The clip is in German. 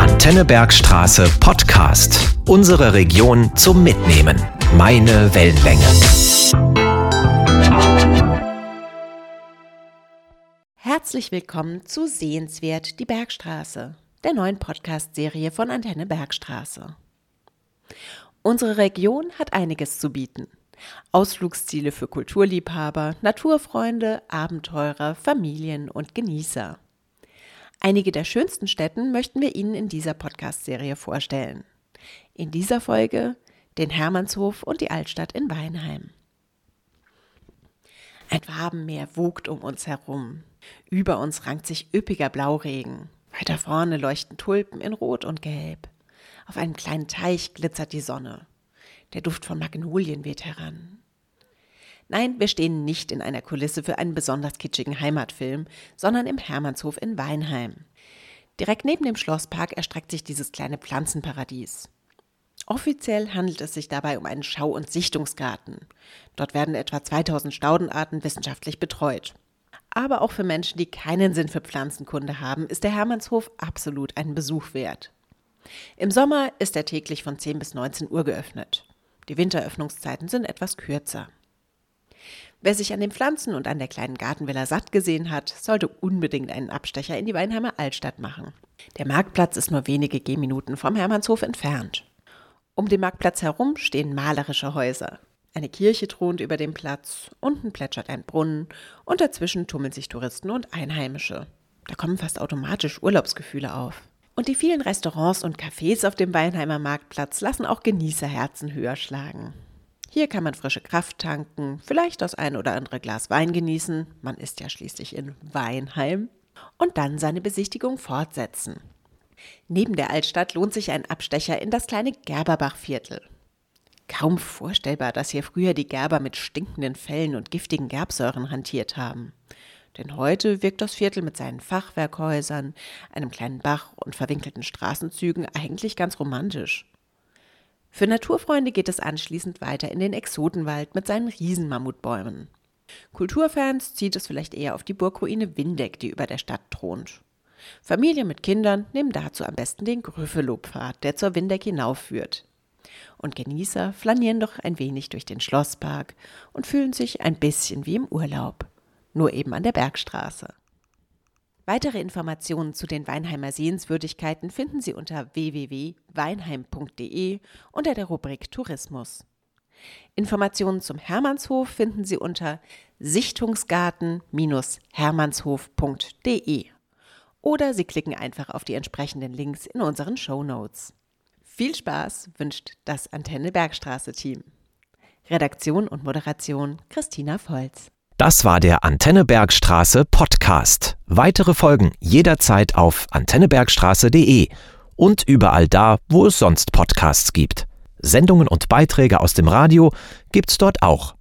Antenne Bergstraße Podcast. Unsere Region zum Mitnehmen. Meine Wellenlänge. Herzlich willkommen zu Sehenswert die Bergstraße, der neuen Podcast-Serie von Antenne Bergstraße. Unsere Region hat einiges zu bieten. Ausflugsziele für Kulturliebhaber, Naturfreunde, Abenteurer, Familien und Genießer. Einige der schönsten Städten möchten wir Ihnen in dieser Podcast-Serie vorstellen. In dieser Folge den Hermannshof und die Altstadt in Weinheim. Ein Wabenmeer wogt um uns herum. Über uns rankt sich üppiger Blauregen. Weiter vorne leuchten Tulpen in Rot und Gelb. Auf einem kleinen Teich glitzert die Sonne. Der Duft von Magnolien weht heran. Nein, wir stehen nicht in einer Kulisse für einen besonders kitschigen Heimatfilm, sondern im Hermannshof in Weinheim. Direkt neben dem Schlosspark erstreckt sich dieses kleine Pflanzenparadies. Offiziell handelt es sich dabei um einen Schau- und Sichtungsgarten. Dort werden etwa 2000 Staudenarten wissenschaftlich betreut. Aber auch für Menschen, die keinen Sinn für Pflanzenkunde haben, ist der Hermannshof absolut einen Besuch wert. Im Sommer ist er täglich von 10 bis 19 Uhr geöffnet. Die Winteröffnungszeiten sind etwas kürzer. Wer sich an den Pflanzen und an der kleinen Gartenvilla satt gesehen hat, sollte unbedingt einen Abstecher in die Weinheimer Altstadt machen. Der Marktplatz ist nur wenige Gehminuten vom Hermannshof entfernt. Um den Marktplatz herum stehen malerische Häuser. Eine Kirche thront über dem Platz, unten plätschert ein Brunnen und dazwischen tummeln sich Touristen und Einheimische. Da kommen fast automatisch Urlaubsgefühle auf. Und die vielen Restaurants und Cafés auf dem Weinheimer Marktplatz lassen auch Genießerherzen höher schlagen. Hier kann man frische Kraft tanken, vielleicht das ein oder andere Glas Wein genießen, man ist ja schließlich in Weinheim, und dann seine Besichtigung fortsetzen. Neben der Altstadt lohnt sich ein Abstecher in das kleine Gerberbachviertel. Kaum vorstellbar, dass hier früher die Gerber mit stinkenden Fellen und giftigen Gerbsäuren hantiert haben. Denn heute wirkt das Viertel mit seinen Fachwerkhäusern, einem kleinen Bach und verwinkelten Straßenzügen eigentlich ganz romantisch. Für Naturfreunde geht es anschließend weiter in den Exotenwald mit seinen Riesenmammutbäumen. Kulturfans zieht es vielleicht eher auf die Burgruine Windeck, die über der Stadt thront. Familien mit Kindern nehmen dazu am besten den Grüffelobpfad, der zur Windeck hinaufführt. Und Genießer flanieren doch ein wenig durch den Schlosspark und fühlen sich ein bisschen wie im Urlaub, nur eben an der Bergstraße. Weitere Informationen zu den Weinheimer Sehenswürdigkeiten finden Sie unter www.weinheim.de unter der Rubrik Tourismus. Informationen zum Hermannshof finden Sie unter sichtungsgarten-hermannshof.de oder Sie klicken einfach auf die entsprechenden Links in unseren Show Notes. Viel Spaß wünscht das Antenne Bergstraße Team. Redaktion und Moderation Christina Volz. Das war der Antenne Bergstraße Podcast. Weitere Folgen jederzeit auf antennebergstraße.de und überall da, wo es sonst Podcasts gibt. Sendungen und Beiträge aus dem Radio gibt's dort auch